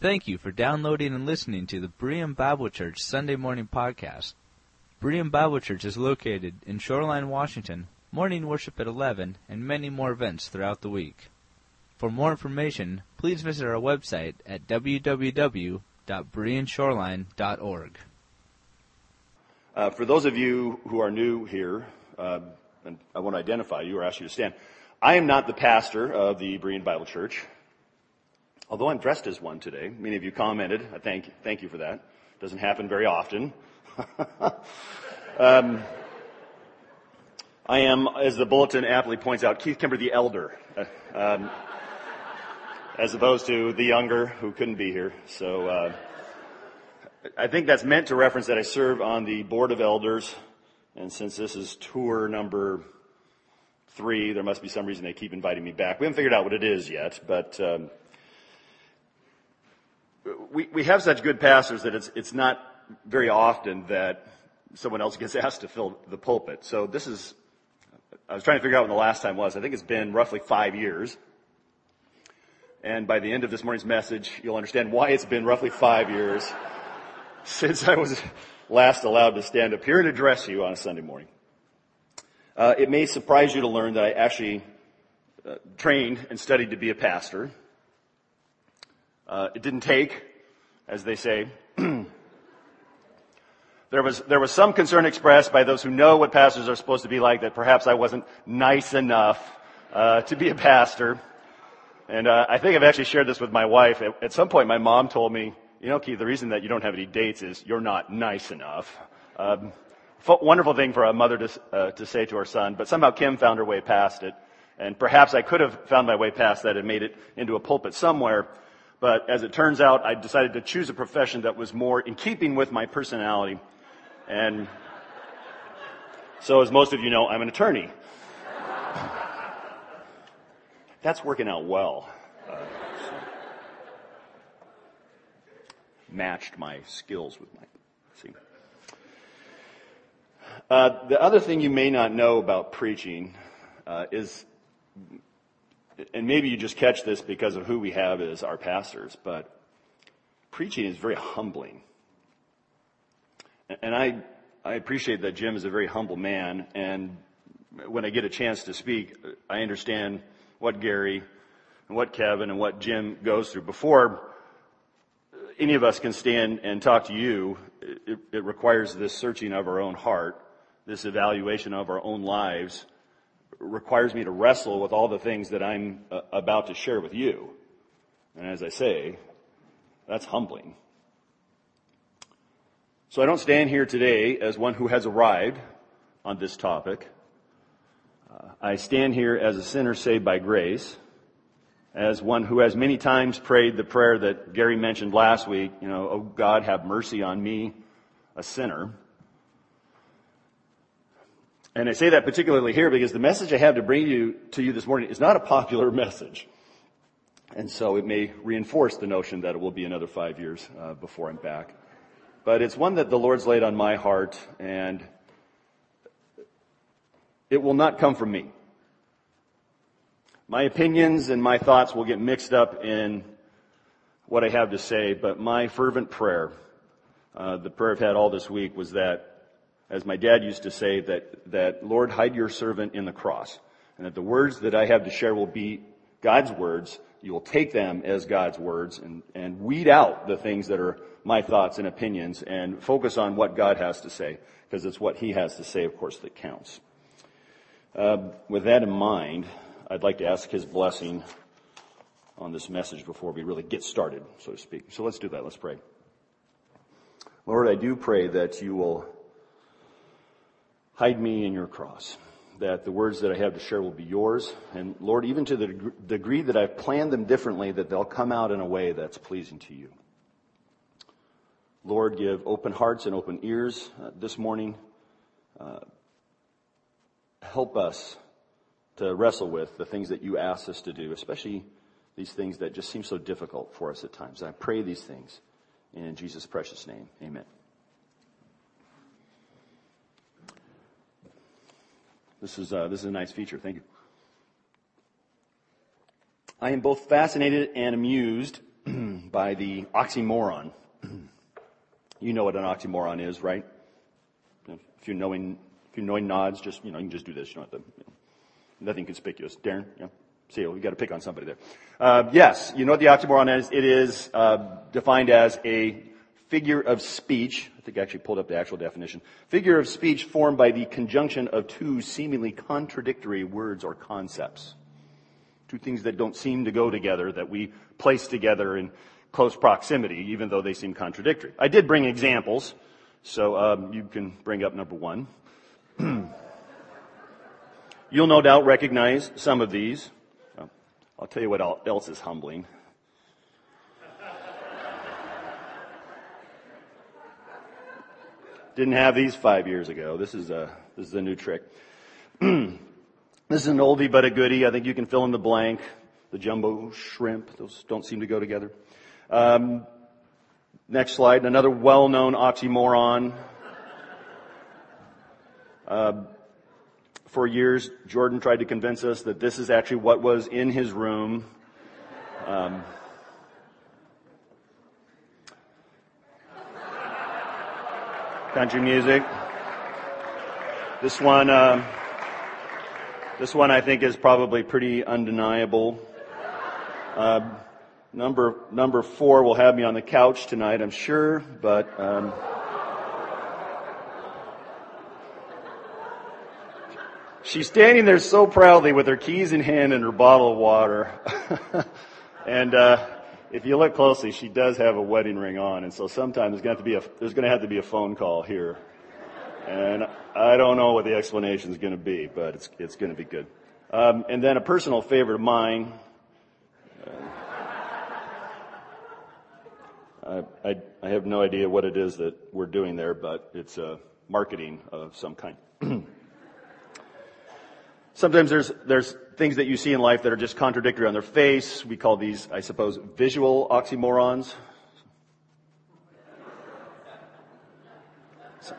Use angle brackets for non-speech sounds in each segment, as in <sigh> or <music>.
Thank you for downloading and listening to the Berean Bible Church Sunday Morning Podcast. Berean Bible Church is located in Shoreline, Washington, morning worship at 11, and many more events throughout the week. For more information, please visit our website at www.bereanshoreline.org. Uh, for those of you who are new here, uh, and I want to identify you or ask you to stand, I am not the pastor of the Berean Bible Church. Although I'm dressed as one today, many of you commented. I thank, thank you for that. Doesn't happen very often. <laughs> um, I am, as the bulletin aptly points out, Keith Kimber the elder, uh, um, as opposed to the younger who couldn't be here. So uh, I think that's meant to reference that I serve on the board of elders, and since this is tour number three, there must be some reason they keep inviting me back. We haven't figured out what it is yet, but um, we, we have such good pastors that it's, it's not very often that someone else gets <laughs> asked to fill the pulpit. So this is, I was trying to figure out when the last time was. I think it's been roughly five years. And by the end of this morning's message, you'll understand why it's been roughly five years <laughs> since I was last allowed to stand up here and address you on a Sunday morning. Uh, it may surprise you to learn that I actually uh, trained and studied to be a pastor. Uh, it didn't take, as they say. <clears throat> there was there was some concern expressed by those who know what pastors are supposed to be like that perhaps I wasn't nice enough uh, to be a pastor. And uh, I think I've actually shared this with my wife. At, at, some point, my mom told me, "You know, Keith, the reason that you don't have any dates is you're not nice enough." Um, wonderful thing for a mother to, uh, to say to her son, but somehow Kim found her way past it. And perhaps I could have found my way past that and made it into a pulpit somewhere. But as it turns out, I decided to choose a profession that was more in keeping with my personality. And so as most of you know, I'm an attorney. <laughs> That's working out well. Uh, matched my skills with my, see. Uh, the other thing you may not know about preaching uh, is and maybe you just catch this because of who we have as our pastors, but preaching is very humbling. And I, I appreciate that Jim is a very humble man, and when I get a chance to speak, I understand what Gary and what Kevin and what Jim goes through. Before any of us can stand and talk to you, it, it requires this searching of our own heart, this evaluation of our own lives, requires me to wrestle with all the things that I'm uh, about to share with you. And as I say, that's humbling. So I don't stand here today as one who has arrived on this topic. Uh, I stand here as a sinner saved by grace, as one who has many times prayed the prayer that Gary mentioned last week, you know, oh God, have mercy on me, a sinner. And I say that particularly here because the message I have to bring you to you this morning is not a popular <laughs> message. And so it may reinforce the notion that it will be another five years uh, before I'm back. But it's one that the Lord's laid on my heart and it will not come from me. My opinions and my thoughts will get mixed up in what I have to say, but my fervent prayer, uh, the prayer I've had all this week was that as my dad used to say, that, that Lord, hide your servant in the cross. And that the words that I have to share will be God's words. You will take them as God's words and, and weed out the things that are my thoughts and opinions and focus on what God has to say, because it's what He has to say, of course, that counts. Uh, with that in mind, I'd like to ask His blessing on this message before we really get started, so to speak. So let's do that. Let's pray. Lord, I do pray that you will Hide me in your cross, that the words that I have to share will be yours. And Lord, even to the degree that I've planned them differently, that they'll come out in a way that's pleasing to you. Lord, give open hearts and open ears uh, this morning. Uh, help us to wrestle with the things that you ask us to do, especially these things that just seem so difficult for us at times. And I pray these things in Jesus' precious name. Amen. This is, uh, this is a nice feature. Thank you. I am both fascinated and amused <clears throat> by the oxymoron. <clears throat> you know what an oxymoron is, right? If you're knowing, if you're knowing nods, just, you know, you can just do this. You don't have to, you know, nothing conspicuous. Darren, yeah? See, we got to pick on somebody there. Uh, yes, you know what the oxymoron is? It is uh, defined as a figure of speech. I think I actually pulled up the actual definition. Figure of speech formed by the conjunction of two seemingly contradictory words or concepts. Two things that don't seem to go together that we place together in close proximity, even though they seem contradictory. I did bring examples, so um, you can bring up number one. <clears throat> You'll no doubt recognize some of these. I'll tell you what else is humbling. Didn't have these five years ago. This is a, this is a new trick. <clears throat> this is an oldie but a goodie. I think you can fill in the blank. The jumbo shrimp, those don't seem to go together. Um, next slide, another well-known oxymoron. <laughs> Uh, for years, Jordan tried to convince us that this is actually what was in his room. Um, country music. This one, uh, this one I think is probably pretty undeniable. Uh, number number four will have me on the couch tonight, I'm sure, but. Um, She's standing there so proudly with her keys in hand and her bottle of water. <laughs> and uh, if you look closely, she does have a wedding ring on, and so sometimes there's going to, to be a there's going to have to be a phone call here. And I don't know what the explanation is going to be, but it's it's going to be good. Um, and then a personal favorite of mine. Uh, I, I have no idea what it is that we're doing there, but it's uh, marketing of some kind. <clears throat> Sometimes there's, there's things that you see in life that are just contradictory on their face. We call these, I suppose, visual oxymorons.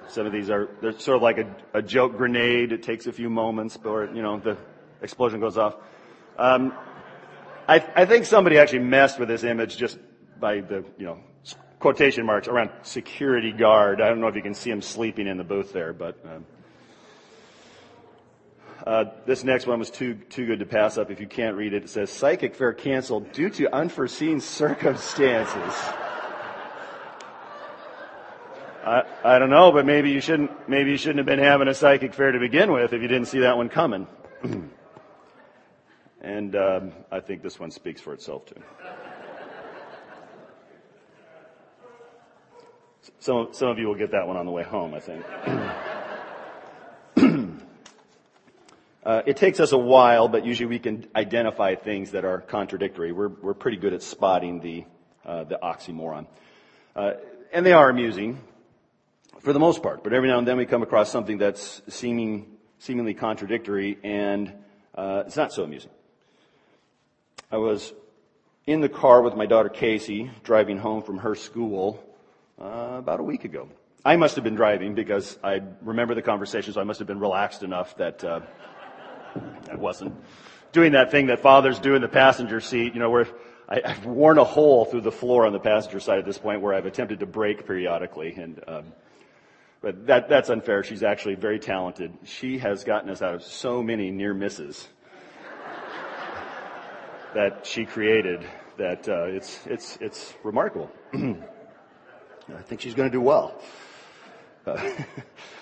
Some of these are, they're sort of like a, a joke grenade. It takes a few moments before, you know, the explosion goes off. Um, I, I think somebody actually messed with this image just by the, you know, quotation marks around security guard. I don't know if you can see him sleeping in the booth there, but, um, uh, this next one was too too good to pass up. If you can't read it, it says psychic fair canceled due to unforeseen circumstances. I, I don't know, but maybe you shouldn't maybe you shouldn't have been having a psychic fair to begin with if you didn't see that one coming. <clears throat> and um, I think this one speaks for itself too. Some some of you will get that one on the way home, I think. <clears throat> Uh, it takes us a while, but usually we can identify things that are contradictory. We're, we're pretty good at spotting the, uh, the oxymoron. Uh, and they are amusing for the most part, but every now and then we come across something that's seeming, seemingly contradictory and uh, it's not so amusing. I was in the car with my daughter Casey driving home from her school uh, about a week ago. I must have been driving because I remember the conversation, so I must have been relaxed enough that uh, I wasn't doing that thing that fathers do in the passenger seat, you know, where I, have worn a hole through the floor on the passenger side at this point where I've attempted to brake periodically. And, um, but that, that's unfair. She's actually very talented. She has gotten us out of so many near misses <laughs> that she created that uh, it's, it's, it's remarkable. <clears throat> I think she's going to do well. Uh, <laughs>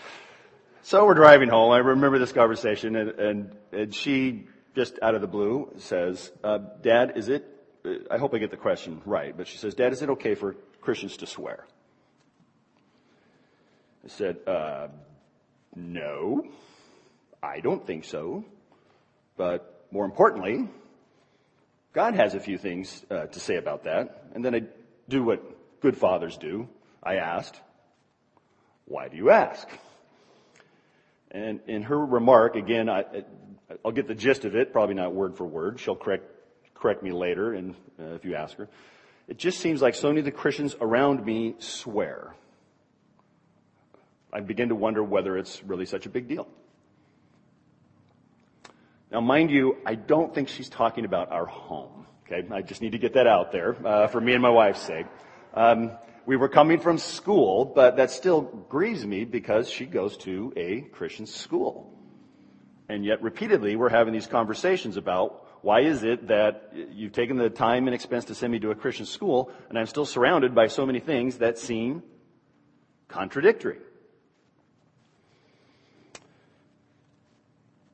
So we're driving home. I remember this conversation, and, and, and she just out of the blue says, uh, "Dad, is it? Uh, I hope I get the question right." But she says, "Dad, is it okay for Christians to swear?" I said, uh, "No, I don't think so. But more importantly, God has a few things uh, to say about that." And then I do what good fathers do. I asked, "Why do you ask?" And in her remark, again, I, will get the gist of it, probably not word for word. She'll correct, correct me later and, uh, if you ask her. It just seems like so many of the Christians around me swear. I begin to wonder whether it's really such a big deal. Now, mind you, I don't think she's talking about our home. Okay, I just need to get that out there uh, for me and my wife's sake. Um, we were coming from school, but that still grieves me because she goes to a Christian school. And yet repeatedly we're having these conversations about why is it that you've taken the time and expense to send me to a Christian school and I'm still surrounded by so many things that seem contradictory?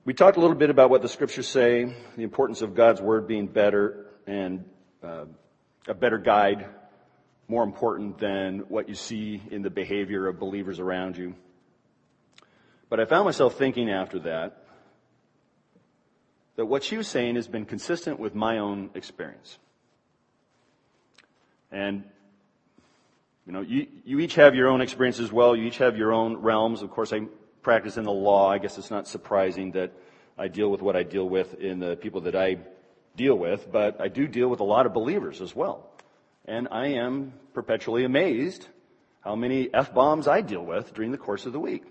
We talked a little bit about what the scriptures say, the importance of God's word being better and uh, a better guide, more important than what you see in the behavior of believers around you. But I found myself thinking after that that what she was saying has been consistent with my own experience. And, you know, you, you each have your own experience as well. You each have your own realms. Of course, I practice in the law. I guess it's not surprising that I deal with what I deal with in the people that I deal with, but I do deal with a lot of believers as well. And I am perpetually amazed how many F-bombs I deal with during the course of the week.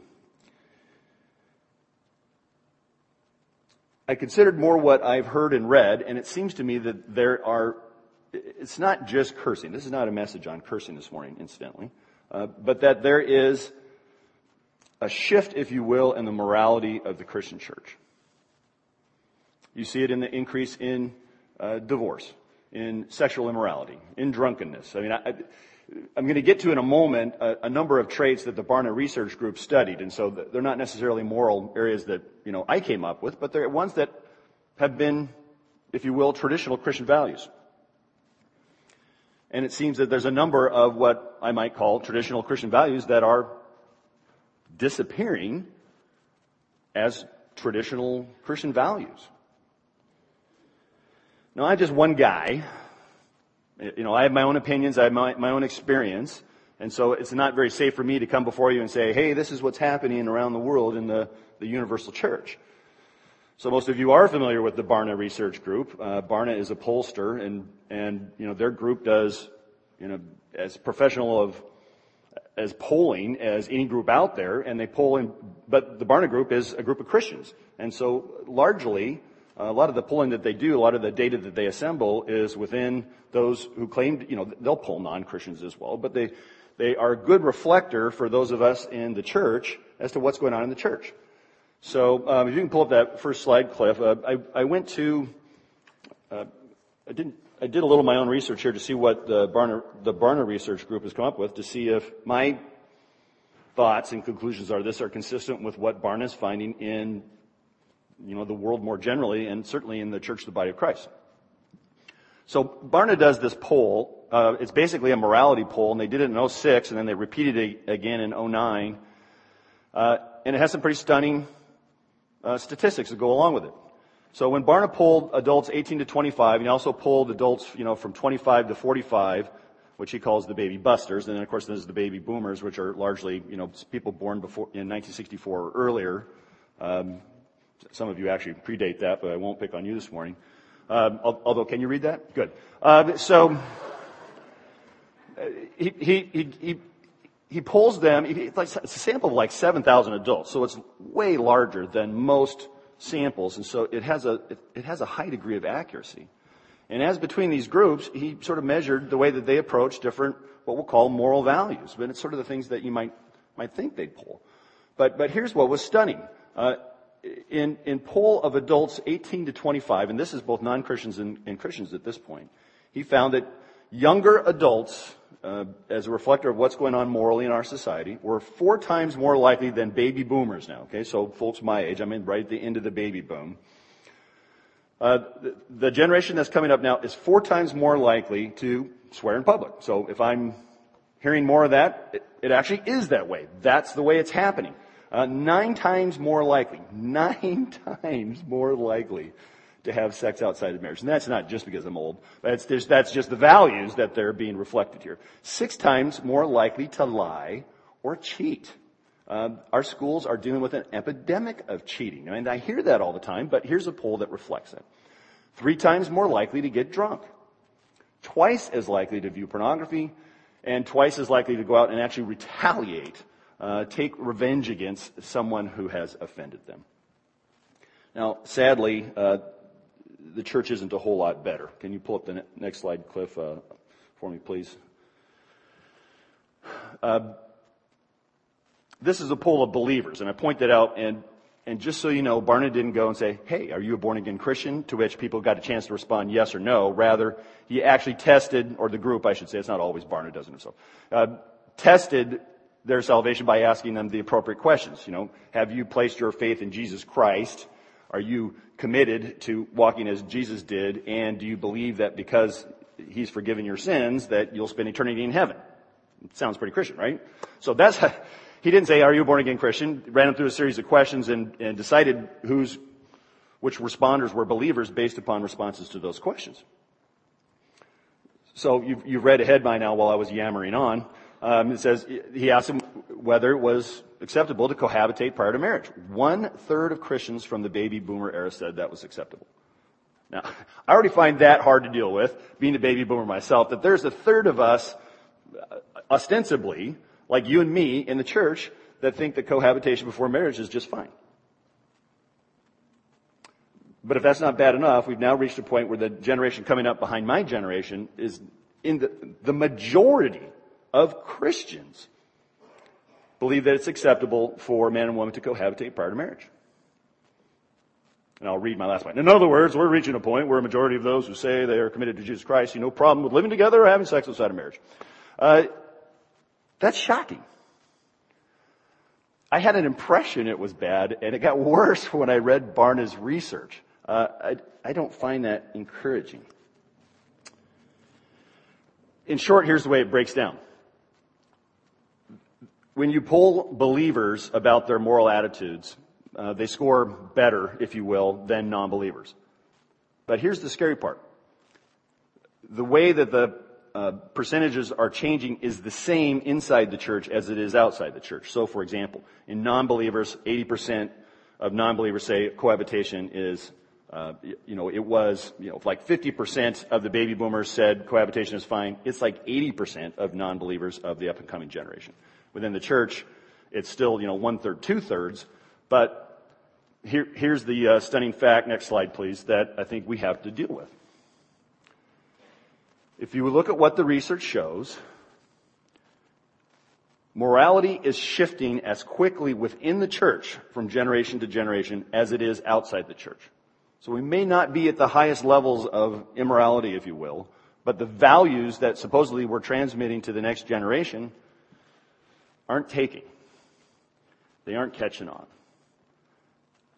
I considered more what I've heard and read, and it seems to me that there are, it's not just cursing. This is not a message on cursing this morning, incidentally, uh, but that there is a shift, if you will, in the morality of the Christian church. You see it in the increase in uh, divorce, in sexual immorality, in drunkenness. I mean, I, I'm going to get to in a moment a, a, number of traits that the Barna Research Group studied, and so they're not necessarily moral areas that you know I came up with, but they're ones that have been, if you will, traditional Christian values. And it seems that there's a number of what I might call traditional Christian values that are disappearing as traditional Christian values. Now, I'm just one guy you know, I have my own opinions, I have my, my own experience, and so it's not very safe for me to come before you and say, hey, this is what's happening around the world in the, the universal church. So most of you are familiar with the Barna Research Group. Uh, Barna is a pollster, and and you know their group does, you know, as professional of as polling as any group out there, and they poll in. But the Barna Group is a group of Christians, and so largely a lot of the polling that they do, a lot of the data that they assemble is within those who claim, you know, they'll poll non-Christians as well, but they, they are a good reflector for those of us in the church as to what's going on in the church. So, um, if you can pull up that first slide, Cliff, uh, I, I went to, uh, I didn't, I did a little of my own research here to see what the Barna, the Barna Research Group has come up with to see if my thoughts and conclusions are this are consistent with what Barna is finding in you know, the world more generally, and certainly in the church, of the body of Christ. So Barna does this poll. Uh, it's basically a morality poll, and they did it in 06, and then they repeated it again in 09. Uh, and it has some pretty stunning uh, statistics that go along with it. So when Barna polled adults 18 to 25, and he also polled adults, you know, from 25 to 45, which he calls the baby busters, and then of course there's the baby boomers, which are largely, you know, people born before in 1964 or earlier. Um, some of you actually predate that, but I won't pick on you this morning. Um, although, can you read that? Good. Uh, so he, he, he, he pulls them. It's, like, it's a sample of like 7,000 adults, so it's way larger than most samples, and so it has a it, it has a high degree of accuracy. And as between these groups, he sort of measured the way that they approach different, what we'll call moral values. But it's sort of the things that you might might think they'd pull. But but here's what was stunning. Uh, in, in poll of adults 18 to 25, and this is both non-Christians and, and Christians at this point, he found that younger adults, uh, as a reflector of what's going on morally in our society, were four times more likely than baby boomers now. Okay, so folks my age, I'm in right at the end of the baby boom. Uh, the, the generation that's coming up now is four times more likely to swear in public. So if I'm hearing more of that, it, it actually is that way. That's the way it's happening. Uh, nine times more likely, nine <laughs> times more likely to have sex outside of marriage. And that's not just because I'm old. That's just, that's just the values that they're being reflected here. Six times more likely to lie or cheat. Uh, our schools are dealing with an epidemic of cheating. And I hear that all the time, but here's a poll that reflects it. Three times more likely to get drunk. Twice as likely to view pornography, and twice as likely to go out and actually retaliate uh, take revenge against someone who has offended them. Now, sadly, uh, the church isn't a whole lot better. Can you pull up the ne- next slide, Cliff, uh, for me, please? Uh, this is a poll of believers, and I point that out, and, and just so you know, Barna didn't go and say, hey, are you a born again Christian? To which people got a chance to respond yes or no. Rather, he actually tested, or the group, I should say, it's not always Barna does it himself, uh, tested their salvation by asking them the appropriate questions. You know, have you placed your faith in Jesus Christ? Are you committed to walking as Jesus did? And do you believe that because He's forgiven your sins that you'll spend eternity in heaven? It sounds pretty Christian, right? So that's, <laughs> he didn't say, are you a born again Christian? Ran them through a series of questions and, and decided who's, which responders were believers based upon responses to those questions. So you've, you've read ahead by now while I was yammering on. Um, it says he asked him whether it was acceptable to cohabitate prior to marriage. One third of Christians from the baby boomer era said that was acceptable. Now, <laughs> I already find that hard to deal with, being a baby boomer myself, that there's a third of us, uh, ostensibly, like you and me in the church, that think that cohabitation before marriage is just fine. But if that's not bad enough, we've now reached a point where the generation coming up behind my generation is in the, the majority of Christians believe that it's acceptable for man and woman to cohabitate prior to marriage. And I'll read my last point. In other words, we're reaching a point where a majority of those who say they are committed to Jesus Christ see no problem with living together or having sex outside of marriage. Uh, that's shocking. I had an impression it was bad, and it got <laughs> worse when I read Barna's research. Uh, I, I don't find that encouraging. In short, here's the way it breaks down. When you poll believers about their moral attitudes, uh, they score better, if you will, than non-believers. But here's the scary part. The way that the uh, percentages are changing is the same inside the church as it is outside the church. So, for example, in non-believers, 80% of non-believers say cohabitation is, uh, you know, it was, you know, like 50% of the baby boomers said cohabitation is fine. It's like 80% of non-believers of the up and coming generation. Within the church, it's still, you know, one third, two thirds. But here, here's the uh, stunning fact, next slide please, that I think we have to deal with. If you look at what the research shows, morality is shifting as quickly within the church from generation to generation as it is outside the church. So we may not be at the highest levels of immorality, if you will, but the values that supposedly we're transmitting to the next generation aren't taking. They aren't catching on.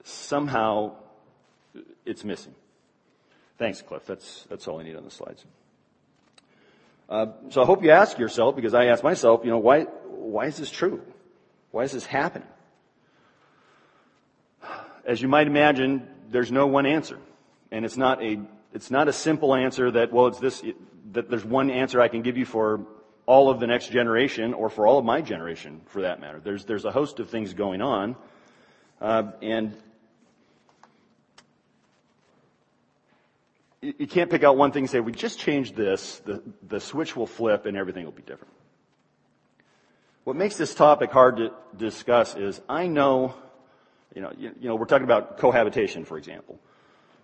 Somehow it's missing. Thanks, Cliff. That's, that's all I need on the slides. Uh, so I hope you ask yourself, because I ask myself, you know, why, why is this true? Why is this happening? As you might imagine, there's no one answer. And it's not a, it's not a simple answer that, well, it's this, that there's one answer I can give you for all of the next generation or for all of my generation for that matter. There's, there's a host of things going on. Uh, and you can't pick out one thing and say, we just changed this, the, the switch will flip and everything will be different. What makes this topic hard to discuss is I know, you know, you, you know, we're talking about cohabitation, for example.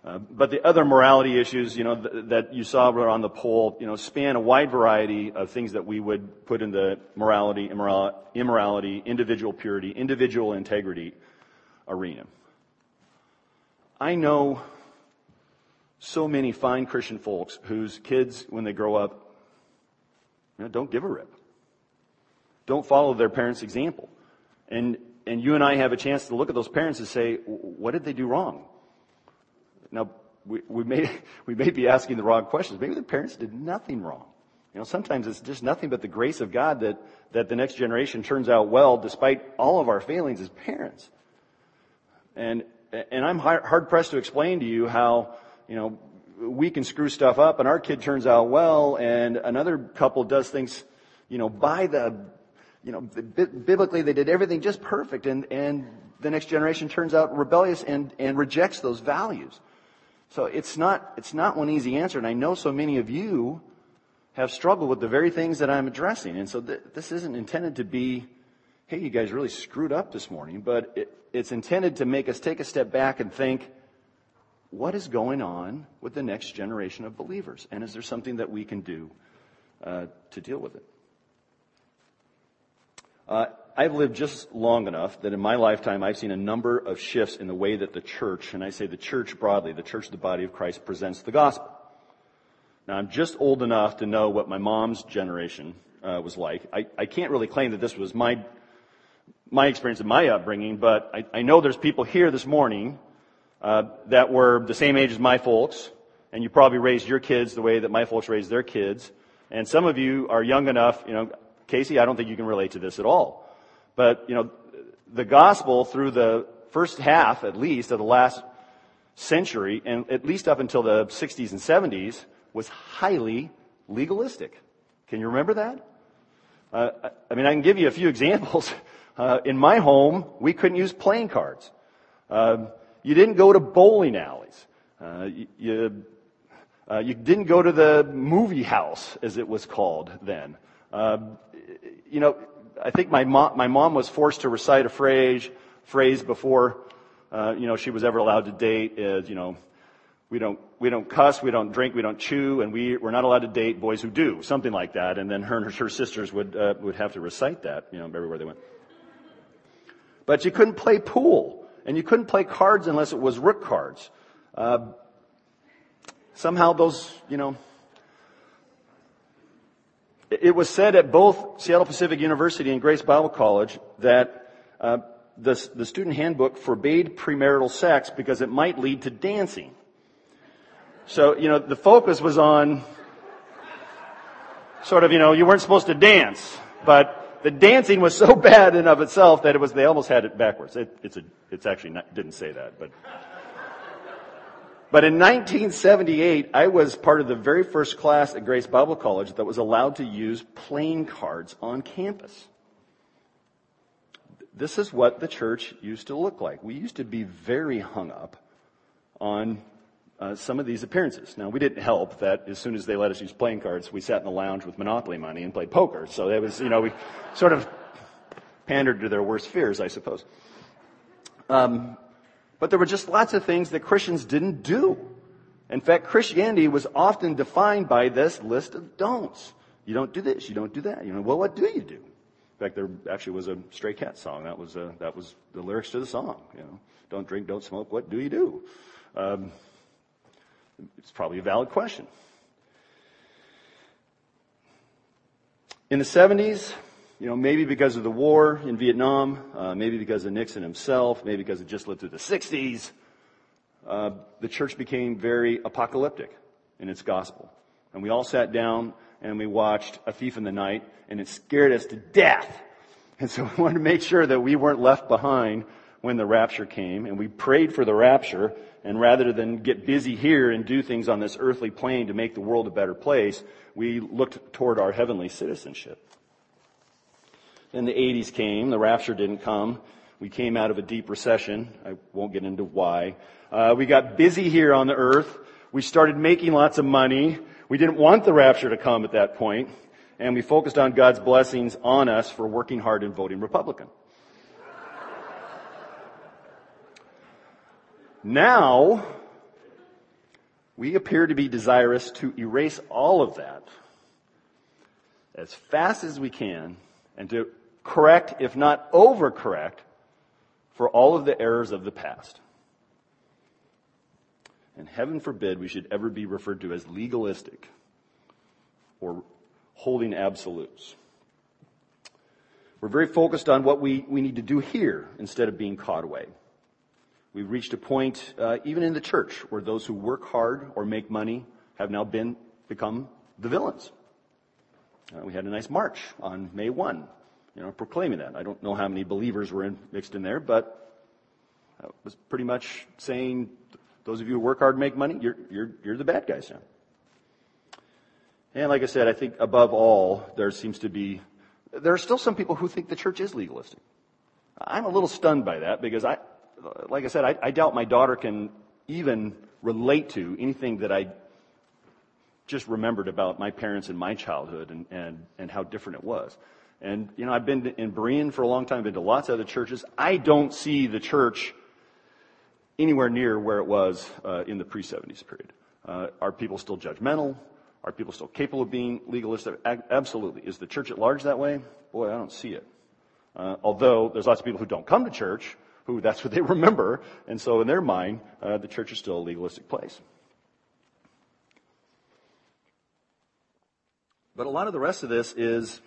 Uh, but the other morality issues, you know, th- that you saw were on the poll, you know, span a wide variety of things that we would put in the morality, immoral- immorality, individual purity, individual integrity arena. I know so many fine Christian folks whose kids, when they grow up, you know, don't give a rip. Don't follow their parents' example. And, and you and I have a chance to look at those parents and say, what did they do wrong? Now, we, we, may, <laughs> we may be asking the wrong questions. Maybe the parents did nothing wrong. You know, sometimes it's just nothing but the grace of God that, that the next generation turns out well despite all of our failings as parents. And, and I'm hard pressed to explain to you how, you know, we can screw stuff up and our kid turns out well and another couple does things, you know, by the, you know, biblically they did everything just perfect and, and the next generation turns out rebellious and, and rejects those values. So it's not, it's not one easy answer. And I know so many of you have struggled with the very things that I'm addressing. And so th- this isn't intended to be, hey, you guys really screwed up this morning, but it, it's intended to make us take a step back and think, what is going on with the next generation of believers? And is there something that we can do uh, to deal with it? Uh, I've lived just long enough that in my lifetime I've seen a number of shifts in the way that the church, and I say the church broadly, the church, of the body of Christ, presents the gospel. Now I'm just old enough to know what my mom's generation uh, was like. I, I can't really claim that this was my my experience and my upbringing, but I, I know there's people here this morning uh, that were the same age as my folks, and you probably raised your kids the way that my folks raised their kids. And some of you are young enough, you know, Casey, I don't think you can relate to this at all. But, you know, the gospel through the first half, at least, of the last century, and at least up until the 60s and 70s, was highly legalistic. Can you remember that? Uh, I mean, I can give you a few <laughs> examples. Uh, in my home, we couldn't use playing cards. Uh, you didn't go to bowling alleys. Uh, you, you, uh, you, didn't go to the movie house, as it was called then. Uh, you know, I think my mom, my mom was forced to recite a phrase, phrase before, uh, you know, she was ever allowed to date is, you know, we don't, we don't cuss, we don't drink, we don't chew, and we, we're not allowed to date boys who do, something like that. And then her and her sisters would, uh, would have to recite that, you know, everywhere they went. But you couldn't play pool, and you couldn't play cards unless it was rook cards. Uh, somehow those, you know, it was said at both Seattle Pacific University and Grace Bible College that uh, the, the student handbook forbade premarital sex because it might lead to dancing. So, you know, the focus was on sort of, you know, you weren't supposed to dance, but the dancing was so <laughs> bad in of itself that it was, they almost had it backwards. It, it's a, it's actually not, didn't say that, but. But in 1978, I was part of the very first class at Grace Bible College that was allowed to use playing cards on campus. This is what the church used to look like. We used to be very hung up on uh, some of these appearances. Now, we didn't help that as soon as they let us use playing cards, we sat in the lounge with Monopoly money and played poker. So it was, you know, we sort of pandered to their worst fears, I suppose. Um, but there were just lots of things that Christians didn't do. In fact, Christianity was often defined by this list of don'ts. You don't do this, you don't do that. You know, well, what do you do? In fact, there actually was a Stray Cat song. That was, uh, that was the lyrics to the song. You know, don't drink, don't smoke. What do you do? Um, it's probably a valid question. In the 70s, you know, maybe because of the war in Vietnam, uh, maybe because of Nixon himself, maybe because it just lived through the 60s, uh, the church became very apocalyptic in its gospel. And we all sat down and we watched A Thief in the Night, and it scared us to death. And so <laughs> we wanted to make sure that we weren't left behind when the rapture came, and we prayed for the rapture, and rather than get busy here and do things on this earthly plane to make the world a better place, we looked toward our heavenly citizenship. Then the 80s came, the rapture didn't come. We came out of a deep recession. I won't get into why. Uh, we got busy here on the earth. We started making lots of money. We didn't want the rapture to come at that point, and we focused on God's blessings on us for working hard and voting Republican. Now, we appear to be desirous to erase all of that as fast as we can and to correct, if not overcorrect, for all of the errors of the past. And heaven forbid we should ever be referred to as legalistic or holding absolutes. We're very focused on what we, we need to do here instead of being caught away. We've reached a point, uh, even in the church, where those who work hard or make money have now been become the villains. Uh, we had a nice march on May 1, you know, proclaiming that. I don't know how many believers were in, mixed in there, but it was pretty much saying, those of you who work hard and make money, you're, you're, you're the bad guys now. And like I said, I think above all, there seems to be, there are still some people who think the church is legalistic. I'm a little stunned by that because I, like I said, I, I doubt my daughter can even relate to anything that I just remembered about my parents and my childhood and, and, and how different it was. And, you know, I've been in Berean for a long time, been to lots of other churches. I don't see the church anywhere near where it was uh, in the pre 70s period. Uh, are people still judgmental? Are people still capable of being legalistic? Absolutely. Is the church at large that way? Boy, I don't see it. Uh, although there's lots of people who don't come to church who that's what they <laughs> remember, and so in their mind, uh, the church is still a legalistic place. But a lot of the rest of this is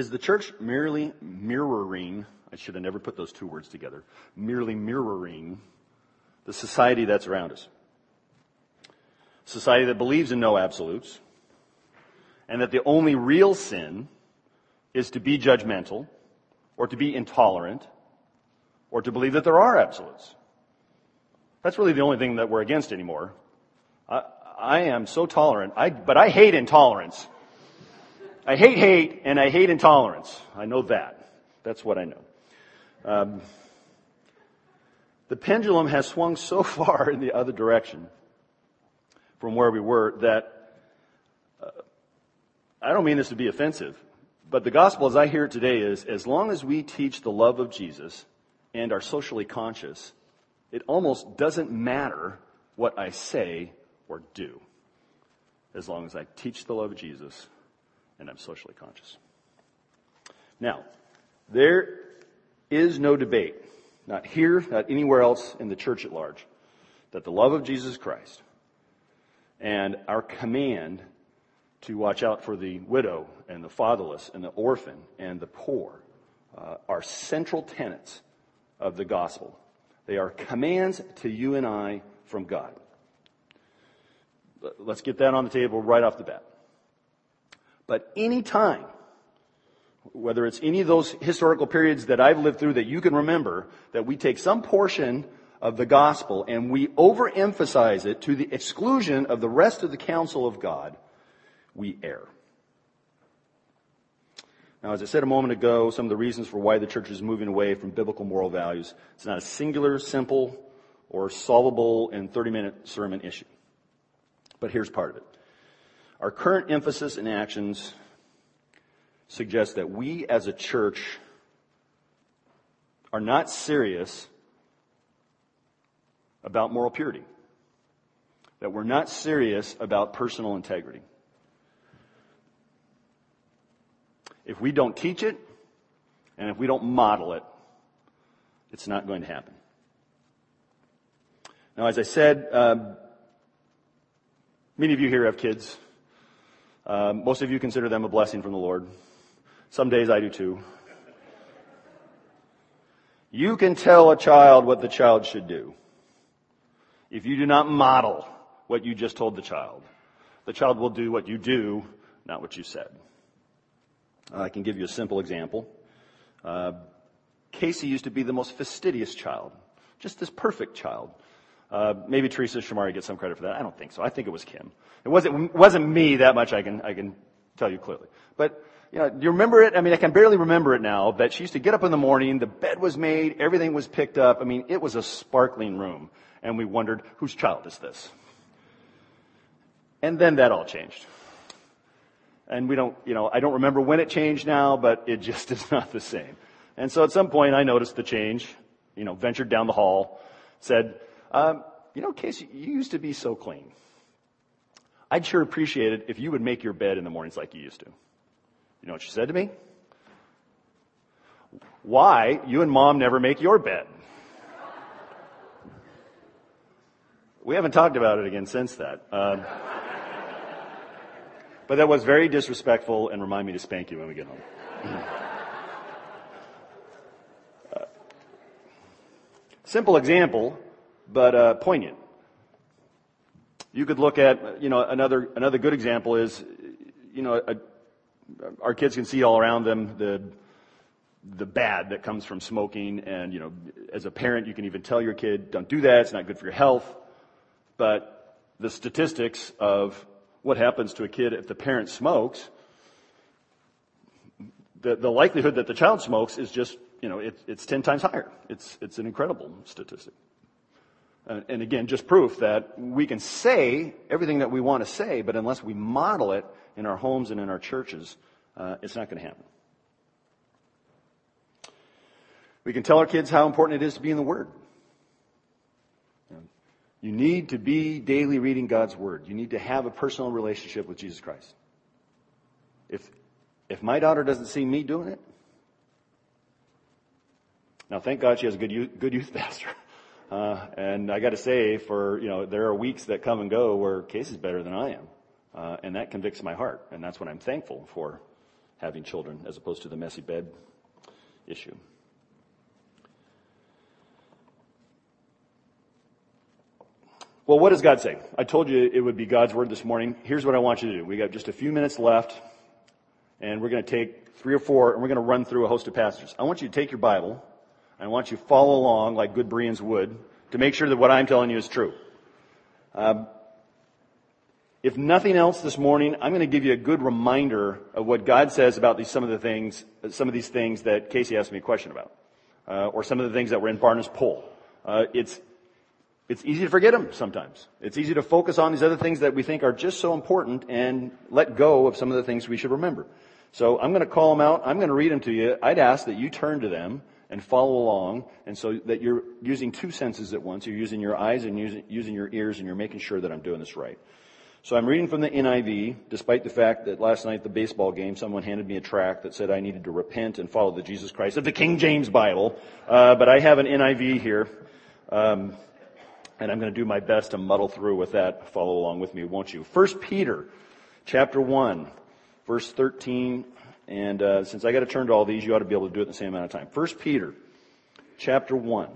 is the church merely mirroring? I should have never put those two words together. Merely mirroring the society that's around us society that believes in no absolutes, and that the only real sin is to be judgmental, or to be intolerant, or to believe that there are absolutes. That's really the only thing that we're against anymore. I, I am so tolerant, I, but I hate intolerance. I hate hate and I hate intolerance. I know that. That's what I know. Um, the pendulum has swung so <laughs> far in the other direction from where we were that uh, I don't mean this to be offensive, but the gospel as I hear it today is as long as we teach the love of Jesus and are socially conscious, it almost doesn't matter what I say or do as long as I teach the love of Jesus and I'm socially conscious. Now, there is no debate, not here, not anywhere else in the church at large, that the love of Jesus Christ and our command to watch out for the widow and the fatherless and the orphan and the poor uh, are central tenets of the gospel. They are commands to you and I from God. Let's get that on the table right off the bat. But any time, whether it's any of those historical periods that I've lived through that you can remember, that we take some portion of the gospel and we overemphasize it to the exclusion of the rest of the counsel of God, we err. Now, as I said a moment ago, some of the reasons for why the church is moving away from biblical moral values, it's not a singular, simple, or solvable in 30 minute sermon issue. But here's part of it. Our current emphasis and actions suggest that we as a church are not serious about moral purity. That we're not serious about personal integrity. If we don't teach it, and if we don't model it, it's not going to happen. Now, as I said, um, many of you here have kids. Um, most of you consider them a blessing from the Lord. Some days I do too. You can tell a child what the child should do if you do not model what you just told the child. The child will do what you do, not what you said. I can give you a simple example. Uh, Casey used to be the most fastidious child, just this perfect child. Uh, maybe Teresa Shamari gets some credit for that. I don't think so. I think it was Kim. It wasn't, wasn't me that much. I can I can tell you clearly. But you know, do you remember it? I mean, I can barely remember it now. That she used to get up in the morning. The bed was made. Everything was picked up. I mean, it was a sparkling room and we wondered, whose child is this? And then that all changed. And we don't, you know, I don't remember when it changed now, but it just <laughs> is not the same. And so at some point I noticed the change, you know, ventured down the hall, said, um, you know, Casey, you used to be so clean. I'd sure appreciate it if you would make your bed in the mornings like you used to. You know what she said to me? Why you and mom never make your bed? We haven't talked about it again since that. Um, but that was very disrespectful and remind me to spank you when we get home. uh, simple example, but uh, poignant. You could look at, you know, another another good example is, you know, a, our kids can see all around them the the bad that comes from smoking, and you know, as a parent, you can even tell your kid, "Don't do that; it's not good for your health." But the statistics of what happens to a kid if the parent smokes, the, the likelihood that the child smokes is just, you know, it, it's 10 times higher. It's, it's an incredible statistic. And, and again, just proof that we can say everything that we want to say, but unless we model it in our homes and in our churches, uh, it's not going to happen. We can tell our kids how important it is to be in the Word. You need to be daily reading God's Word. You need to have a personal relationship with Jesus Christ. If, if my daughter doesn't see me doing it, now thank God she has a good youth, good youth <laughs> pastor. Uh, and I got to say, for you know, there are weeks that come and go where Casey's better than I am, uh, and that convicts my heart, and that's what I'm thankful for having children as opposed to the messy bed issue. Well, what does God say? I told you it would be God's word this morning. Here's what I want you to do. We got just a few minutes left, and we're going to take three or four, and we're going to run through a host of passages. I want you to take your Bible, I want you to follow along like good Bereans would to make sure that what I'm telling you is true. Um, if nothing else this morning, I'm going to give you a good reminder of what God says about these, some of the things, some of these things that Casey asked me a question about, uh, or some of the things that were in Barna's poll. Uh, it's it's easy to forget them sometimes. It's easy to focus on these other things that we think are just so important and let go of some of the things we should remember. So I'm going to call them out. I'm going to read them to you. I'd ask that you turn to them and follow along, and so that you're using two senses at once. You're using your eyes and using, using your ears, and you're making sure that I'm doing this right. So I'm reading from the NIV, despite the fact that last night at the baseball game, someone handed me a tract that said I needed to repent and follow the Jesus Christ of the King James Bible. Uh, but I have an NIV here. Um, and I'm going to do my best to muddle through with that. Follow along with me, won't you? First Peter, chapter one, verse 13. And uh, since I got to turn to all these, you ought to be able to do it in the same amount of time. First Peter, chapter one.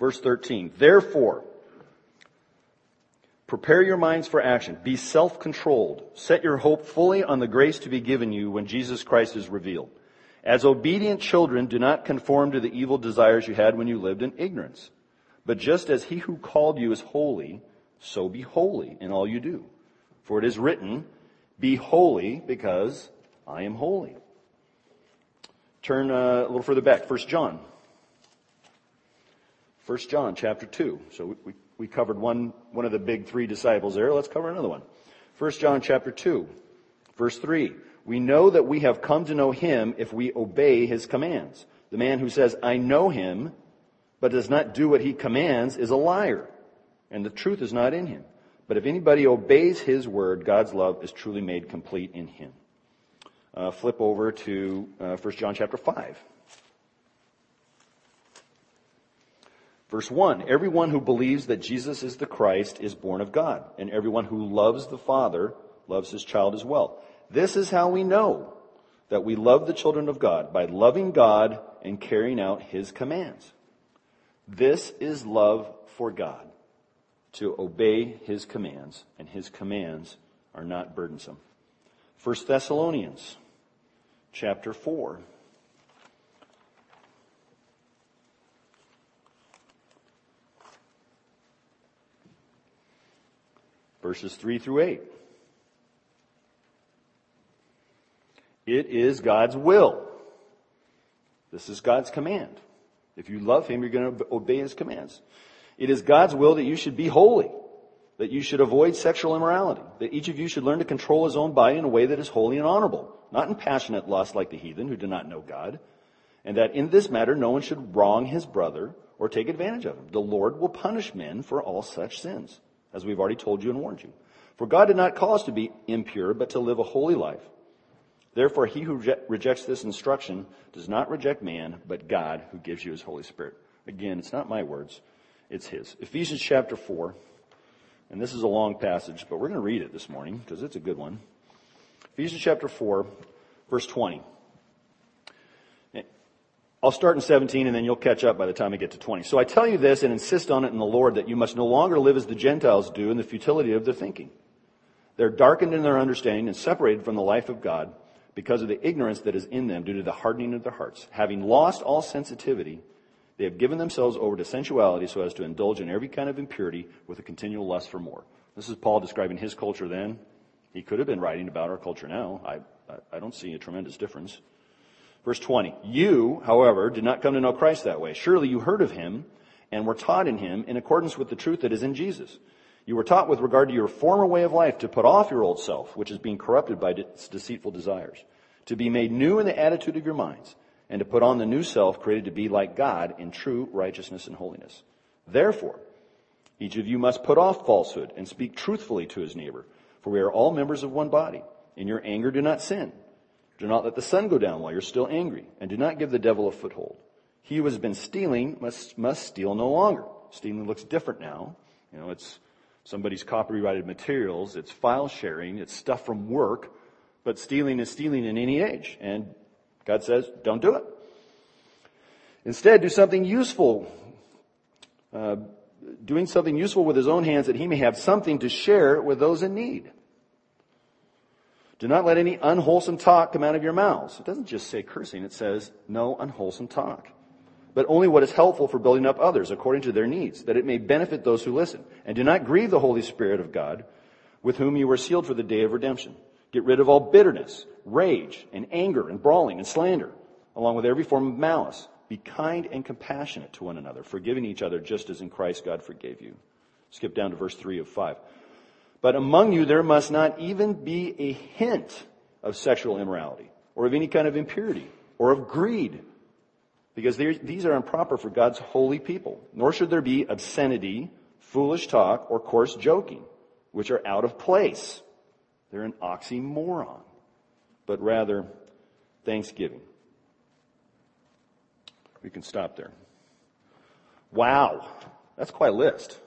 Verse 13. Therefore, prepare your minds for action. Be self-controlled. Set your hope fully on the grace to be given you when Jesus Christ is revealed. As obedient children, do not conform to the evil desires you had when you lived in ignorance. But just as he who called you is holy, so be holy in all you do. For it is written, be holy because I am holy. Turn uh, a little further back, 1 John. 1 John chapter 2. So we, we covered one, one of the big three disciples there. Let's cover another one. 1 John chapter 2, verse 3. We know that we have come to know him if we obey his commands. The man who says, I know him, but does not do what he commands is a liar, and the truth is not in him. But if anybody obeys his word, God's love is truly made complete in him. Uh, flip over to uh, 1 John chapter 5. Verse 1 Everyone who believes that Jesus is the Christ is born of God, and everyone who loves the Father loves his child as well. This is how we know that we love the children of God, by loving God and carrying out His commands. This is love for God, to obey His commands, and His commands are not burdensome. 1 Thessalonians chapter 4. Verses 3 through 8. It is God's will. This is God's command. If you love Him, you're going to obey His commands. It is God's will that you should be holy, that you should avoid sexual immorality, that each of you should learn to control his own body in a way that is holy and honorable, not in passionate lust like the heathen who do not know God, and that in this matter no one should wrong his brother or take advantage of him. The Lord will punish men for all such sins, as we've already told you and warned you. For God did not call us to be impure, but to live a holy life. Therefore, he who rejects this instruction does not reject man, but God who gives you his Holy Spirit. Again, it's not my words, it's his. Ephesians chapter 4, and this is a long passage, but we're going to read it this morning because it's a good one. Ephesians chapter 4, verse 20. I'll start in 17 and then you'll catch up by the time I get to 20. So I tell you this and insist on it in the Lord that you must no longer live as the Gentiles do in the futility of their thinking. They're darkened in their understanding and separated from the life of God because of the ignorance that is in them due to the hardening of their hearts. Having lost all sensitivity, they have given themselves over to sensuality so as to indulge in every kind of impurity with a continual lust for more. This is Paul describing his culture then. He could have been writing about our culture now. I, I don't see a tremendous difference. Verse 20. You, however, did not come to know Christ that way. Surely you heard of him and were taught in him in accordance with the truth that is in Jesus. You were taught with regard to your former way of life to put off your old self, which is being corrupted by its deceitful desires, to be made new in the attitude of your minds, and to put on the new self created to be like God in true righteousness and holiness. Therefore, each of you must put off falsehood and speak truthfully to his neighbor, for we are all members of one body. In your anger, do not sin. Do not let the sun go down while you're still angry, and do not give the devil a foothold. He who has been stealing must, must steal no longer. Stealing looks different now. You know, it's somebody's copyrighted materials, it's file sharing, it's stuff from work, but stealing is stealing in any age. And God says, don't do it. Instead, do something useful. Uh, doing something useful with his own hands that he may have something to share with those in need. Do not let any unwholesome talk come out of your mouths. It doesn't just say cursing, it says no unwholesome talk. But only what is helpful for building up others according to their needs, that it may benefit those who listen. And do not grieve the Holy Spirit of God, with whom you were sealed for the day of redemption. Get rid of all bitterness, rage, and anger, and brawling, and slander, along with every form of malice. Be kind and compassionate to one another, forgiving each other just as in Christ God forgave you. Skip down to verse 3 of 5. But among you there must not even be a hint of sexual immorality, or of any kind of impurity, or of greed, because these are improper for God's holy people. Nor should there be obscenity, foolish talk, or coarse joking, which are out of place they're an oxymoron, but rather thanksgiving. We can stop there. Wow. That's quite a list.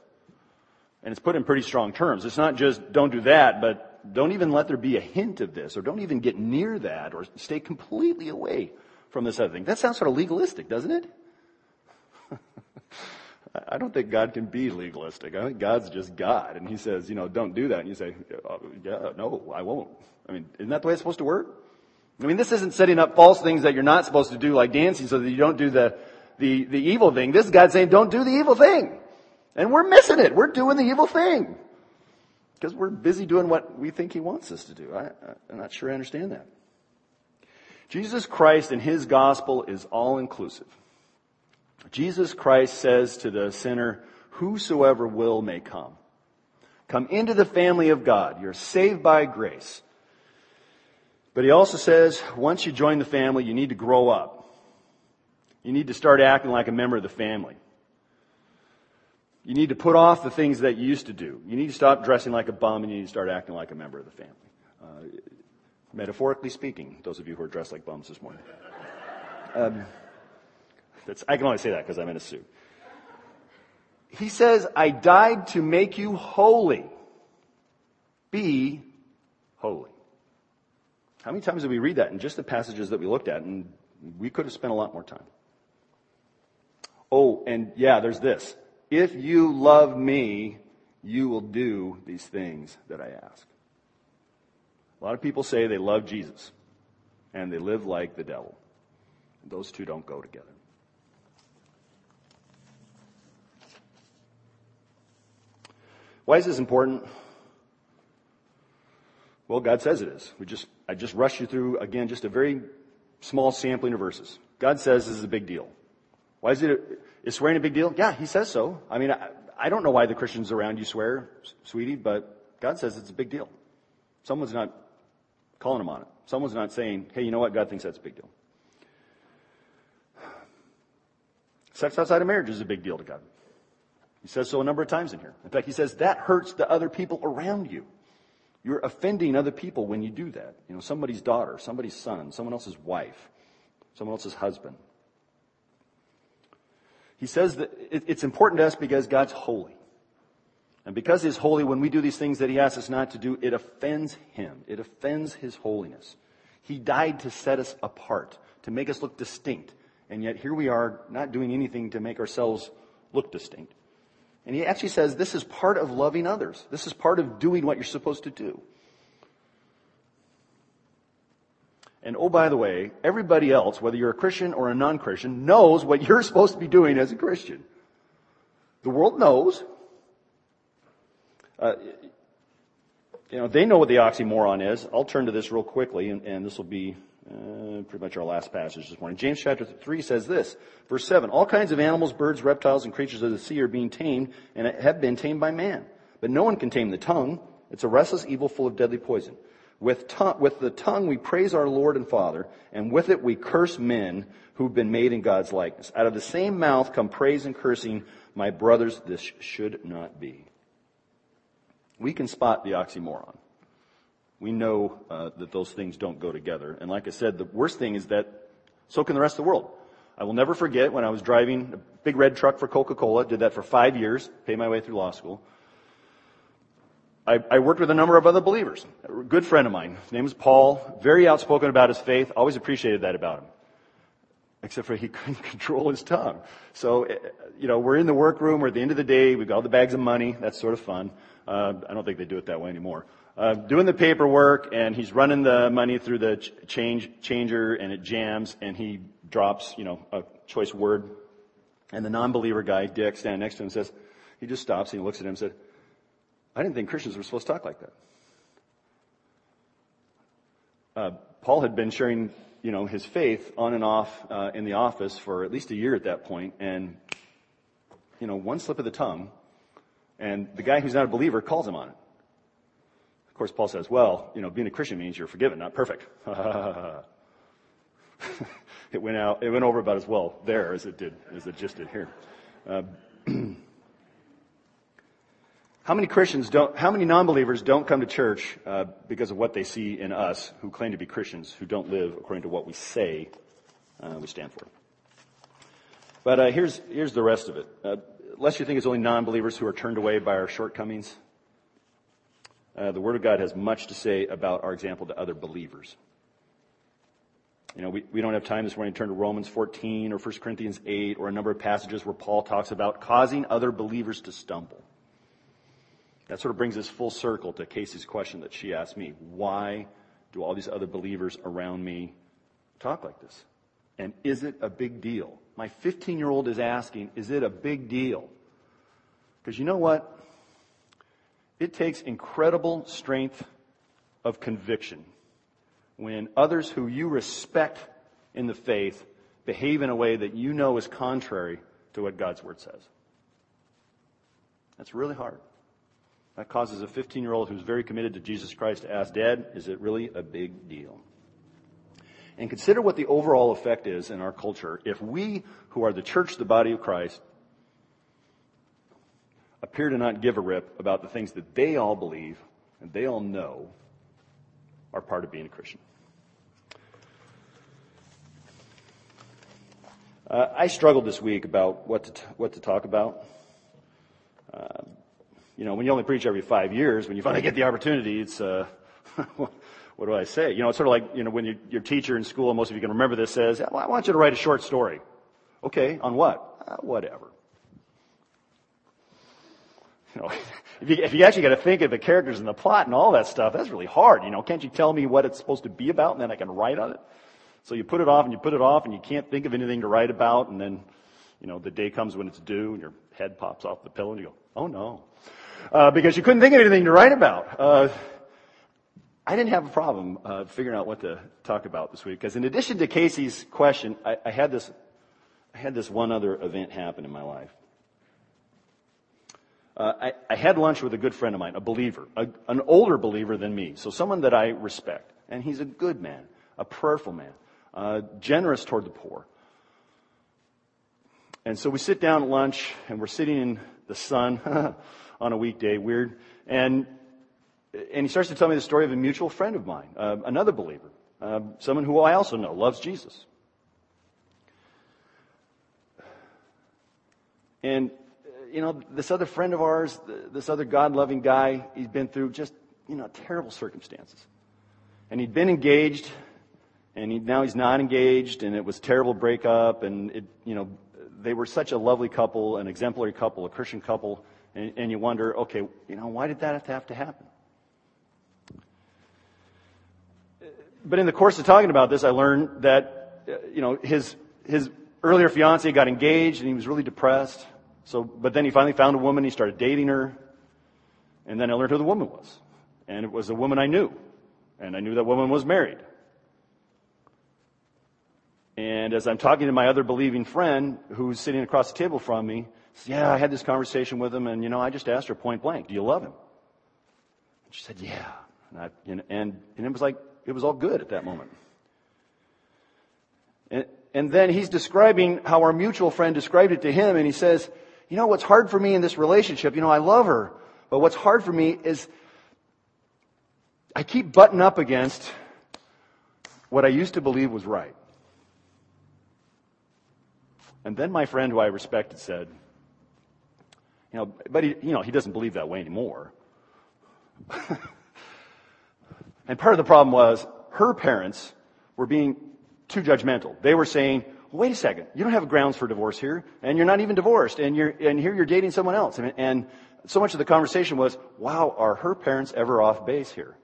And it's put in pretty strong terms. It's not just don't do that, but don't even let there be a hint of this, or don't even get near that, or stay completely away from this other thing. That sounds sort of legalistic, doesn't it? <laughs> I don't think God can be legalistic. I think God's just God. And He says, you know, don't do that. And you say, uh, yeah, no, I won't. I mean, isn't that the way it's supposed to work? I mean, this isn't setting up false things that you're not supposed to do like dancing so that you don't do the, the, the evil thing. This is God saying, don't do the evil thing. And we're missing it. We're doing the evil thing. Because we're busy doing what we think He wants us to do. I, I'm not sure I understand that. Jesus Christ and His gospel is all inclusive. Jesus Christ says to the sinner, whosoever will may come. Come into the family of God. You're saved by grace. But he also says, once you join the family, you need to grow up. You need to start acting like a member of the family. You need to put off the things that you used to do. You need to stop dressing like a bum and you need to start acting like a member of the family. Uh, metaphorically speaking, those of you who are dressed like bums this morning. Um, I can only say that because I'm in a suit. He says, I died to make you holy. Be holy. How many times did we read that in just the passages that we looked at? And we could have spent a lot more time. Oh, and yeah, there's this. If you love me, you will do these things that I ask. A lot of people say they love Jesus and they live like the devil. Those two don't go together. Why is this important? Well, God says it is. We just, I just rushed you through, again, just a very small sampling of verses. God says this is a big deal. Why is it, is swearing a big deal? Yeah, He says so. I mean, I, I don't know why the Christians around you swear, sweetie, but God says it's a big deal. Someone's not calling him on it. Someone's not saying, hey, you know what? God thinks that's a big deal. Sex outside of marriage is a big deal to God. He says so a number of times in here. In fact, he says that hurts the other people around you. You're offending other people when you do that. You know, somebody's daughter, somebody's son, someone else's wife, someone else's husband. He says that it's important to us because God's holy. And because He's holy, when we do these things that He asks us not to do, it offends Him. It offends His holiness. He died to set us apart, to make us look distinct. And yet here we are not doing anything to make ourselves look distinct. And he actually says this is part of loving others. This is part of doing what you're supposed to do. And oh, by the way, everybody else, whether you're a Christian or a non-Christian, knows what you're <laughs> supposed to be doing as a Christian. The world knows. Uh, you know, they know what the oxymoron is. I'll turn to this real quickly, and, and this will be uh, pretty much our last passage this morning. James chapter 3 says this, verse 7, All kinds of animals, birds, reptiles, and creatures of the sea are being tamed and have been tamed by man. But no one can tame the tongue. It's a restless evil full of deadly poison. With, with the tongue we praise our Lord and Father, and with it we curse men who've been made in God's likeness. Out of the same mouth come praise and cursing. My brothers, this should not be. We can spot the oxymoron. We know uh, that those things don't go together. And like I said, the worst thing is that so can the rest of the world. I will never forget when I was driving a big red truck for Coca-Cola, did that for five years, paid my way through law school. I, I, worked with a number of other believers. A good friend of mine. His name was Paul. Very outspoken about his faith. Always appreciated that about him. Except for he <laughs> couldn't control his tongue. So, eh, you know, we're in the workroom. We're at the end of the day. We've got all the bags of money. That's sort of fun. Uh, I don't think they do it that way anymore. Uh, doing the paperwork, and he's running the money through the change changer, and it jams, and he drops, you know, a choice word. And the non-believer guy, Dick, standing next to him, says, he just stops and he looks at him and said, I didn't think Christians were supposed to talk like that. Uh, Paul had been sharing, you know, his faith on and off uh, in the office for at least a year at that point, and you know, one slip of the tongue, and the guy who's not a believer calls him on it. Of course, Paul says, "Well, you know, being a Christian means you're forgiven, not perfect." <laughs> it went out, it went over about as well there as it did as it just did here. Uh, <clears throat> How many Christians don't, how many non-believers don't come to church uh, because of what they see in us who claim to be Christians, who don't live according to what we say uh, we stand for? But uh, here's, here's the rest of it. Uh, lest you think it's only non-believers who are turned away by our shortcomings, uh, the Word of God has much to say about our example to other believers. You know, we, we don't have time this morning to turn to Romans 14 or 1 Corinthians 8 or a number of passages where Paul talks about causing other believers to stumble. That sort of brings us full circle to Casey's question that she asked me. Why do all these other believers around me talk like this? And is it a big deal? My 15 year old is asking, is it a big deal? Because you know what? It takes incredible strength of conviction when others who you respect in the faith behave in a way that you know is contrary to what God's Word says. That's really hard. That causes a 15 year old who's very committed to Jesus Christ to ask, Dad, is it really a big deal? And consider what the overall effect is in our culture if we, who are the church, the body of Christ, appear to not give a rip about the things that they all believe and they all know are part of being a Christian. Uh, I struggled this week about what to, t- what to talk about. Uh, you know, when you only preach every five years, when you finally get the opportunity, it's, uh, <laughs> what do I say? You know, it's sort of like, you know, when you, your teacher in school, most of you can remember this, says, well, I want you to write a short story. Okay, on what? Uh, whatever. <laughs> You know, if you, if you actually got to think of the characters and the plot and all that stuff, that's really hard. You know, can't you tell me what it's supposed to be about and then I can write on it? So you put it off and you put it off and you can't think of anything to write about and then, you know, the day comes when it's due and your head pops off the pillow and you go, oh no uh, because you couldn't think of anything to write about. Uh, I didn't have a problem uh, figuring out what to talk about this week because, in addition to Casey's question, I, I, had this I had this one other event happen in my life. Uh, I, I, had lunch with a good friend of mine, a believer, a, an older believer than me, so someone that I respect, and he's a good man, a prayerful man, uh, generous toward the poor. And so we sit down at lunch, and we're sitting in the sun. <laughs> on a weekday, weird. And, and he starts to tell me the story of a mutual friend of mine, uh, another believer, uh, someone who I also know loves Jesus. And, you know, this other friend of ours, this other God loving guy, he's been through just, you know, terrible circumstances. And he'd been engaged, and he, now he's not engaged, and it was terrible breakup, and it, you know, they were such a lovely couple, an exemplary couple, a Christian couple, and, and you wonder, okay, you know, why did that have to, have to happen? But in the course of talking about this, I learned that, uh, you know, his, his earlier fiance got engaged and he was really depressed. So, but then he finally found a woman, he started dating her, and then I learned who the woman was. And it was a woman I knew. And I knew that woman was married. And as I'm talking to my other believing friend who's sitting across the table from me, says, yeah, I had this conversation with him and, you know, I just asked her point blank, do you love him? And she said, yeah. And, I, and, and, and it was like, it was all good at that moment. And, and then he's describing how our mutual friend described it to him, and he says, you know, what's hard for me in this relationship, you know, I love her, but what's hard for me is I keep butting up against what I used to believe was right. And then my friend who I respected said, you know, but he, you know, he doesn't believe that way anymore. <laughs> and part of the problem was her parents were being too judgmental. They were saying, wait a second, you don't have grounds for divorce here, and you're not even divorced, and you're, and here you're dating someone else. And, and so much of the conversation was, wow, are her parents ever off base here?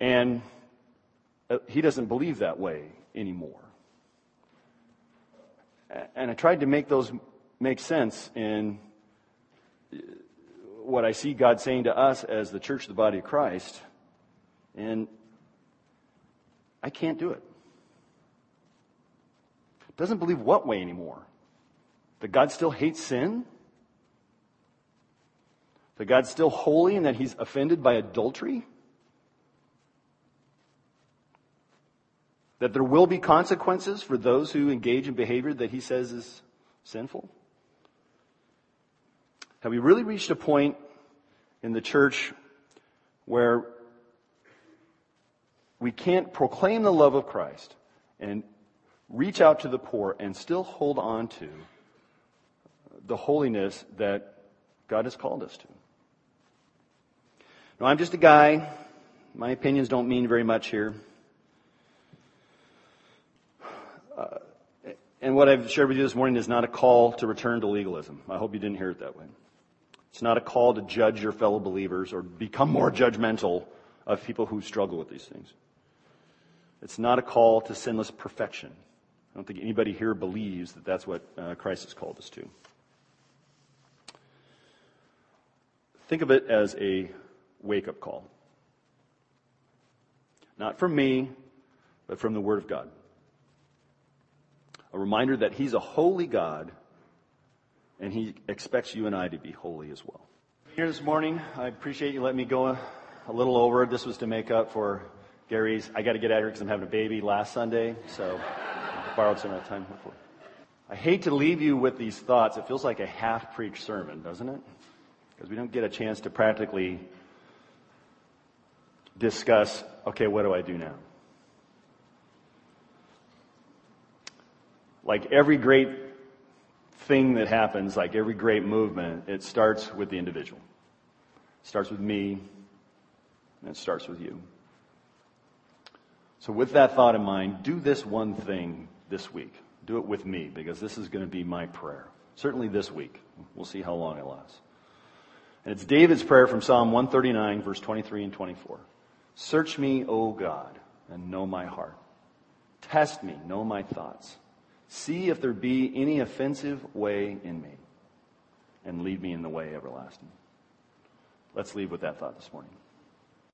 And uh, he doesn't believe that way anymore. And I tried to make those make sense in what I see God saying to us as the church, the body of Christ. And I can't do it. Doesn't believe what way anymore? That God still hates sin? That God's still holy and that he's offended by adultery? That there will be consequences for those who engage in behavior that he says is sinful? Have we really reached a point in the church where we can't proclaim the love of Christ and reach out to the poor and still hold on to the holiness that God has called us to? No, I'm just a guy. My opinions don't mean very much here. Uh, and what I've shared with you this morning is not a call to return to legalism. I hope you didn't hear it that way. It's not a call to judge your fellow believers or become more judgmental of people who struggle with these things. It's not a call to sinless perfection. I don't think anybody here believes that that's what uh, Christ has called us to. Think of it as a wake up call. Not from me, but from the Word of God a reminder that He's a holy God and He expects you and I to be holy as well. Here this morning, I appreciate you letting me go a, little over. This was to make up for Gary's, I got to get out here because I'm having a baby last Sunday, so borrowed some of that time. Hopefully. I hate to leave you with these thoughts. It feels like a half preached sermon, doesn't it? Because we don't get a chance to practically discuss, okay, what do I do now? like every great thing that happens, like every great movement, it starts with the individual. It starts with me, and it starts with you. So, with that thought in mind, do this one thing this week. Do it with me, because this is going to be my prayer. Certainly this week. We'll see how long it lasts. And it's David's prayer from Psalm 139, verse 23 and 24. Search me, O God, and know my heart. Test me, know my thoughts See if there be any offensive way in me, and lead me in the way everlasting. Let's leave with that thought this morning.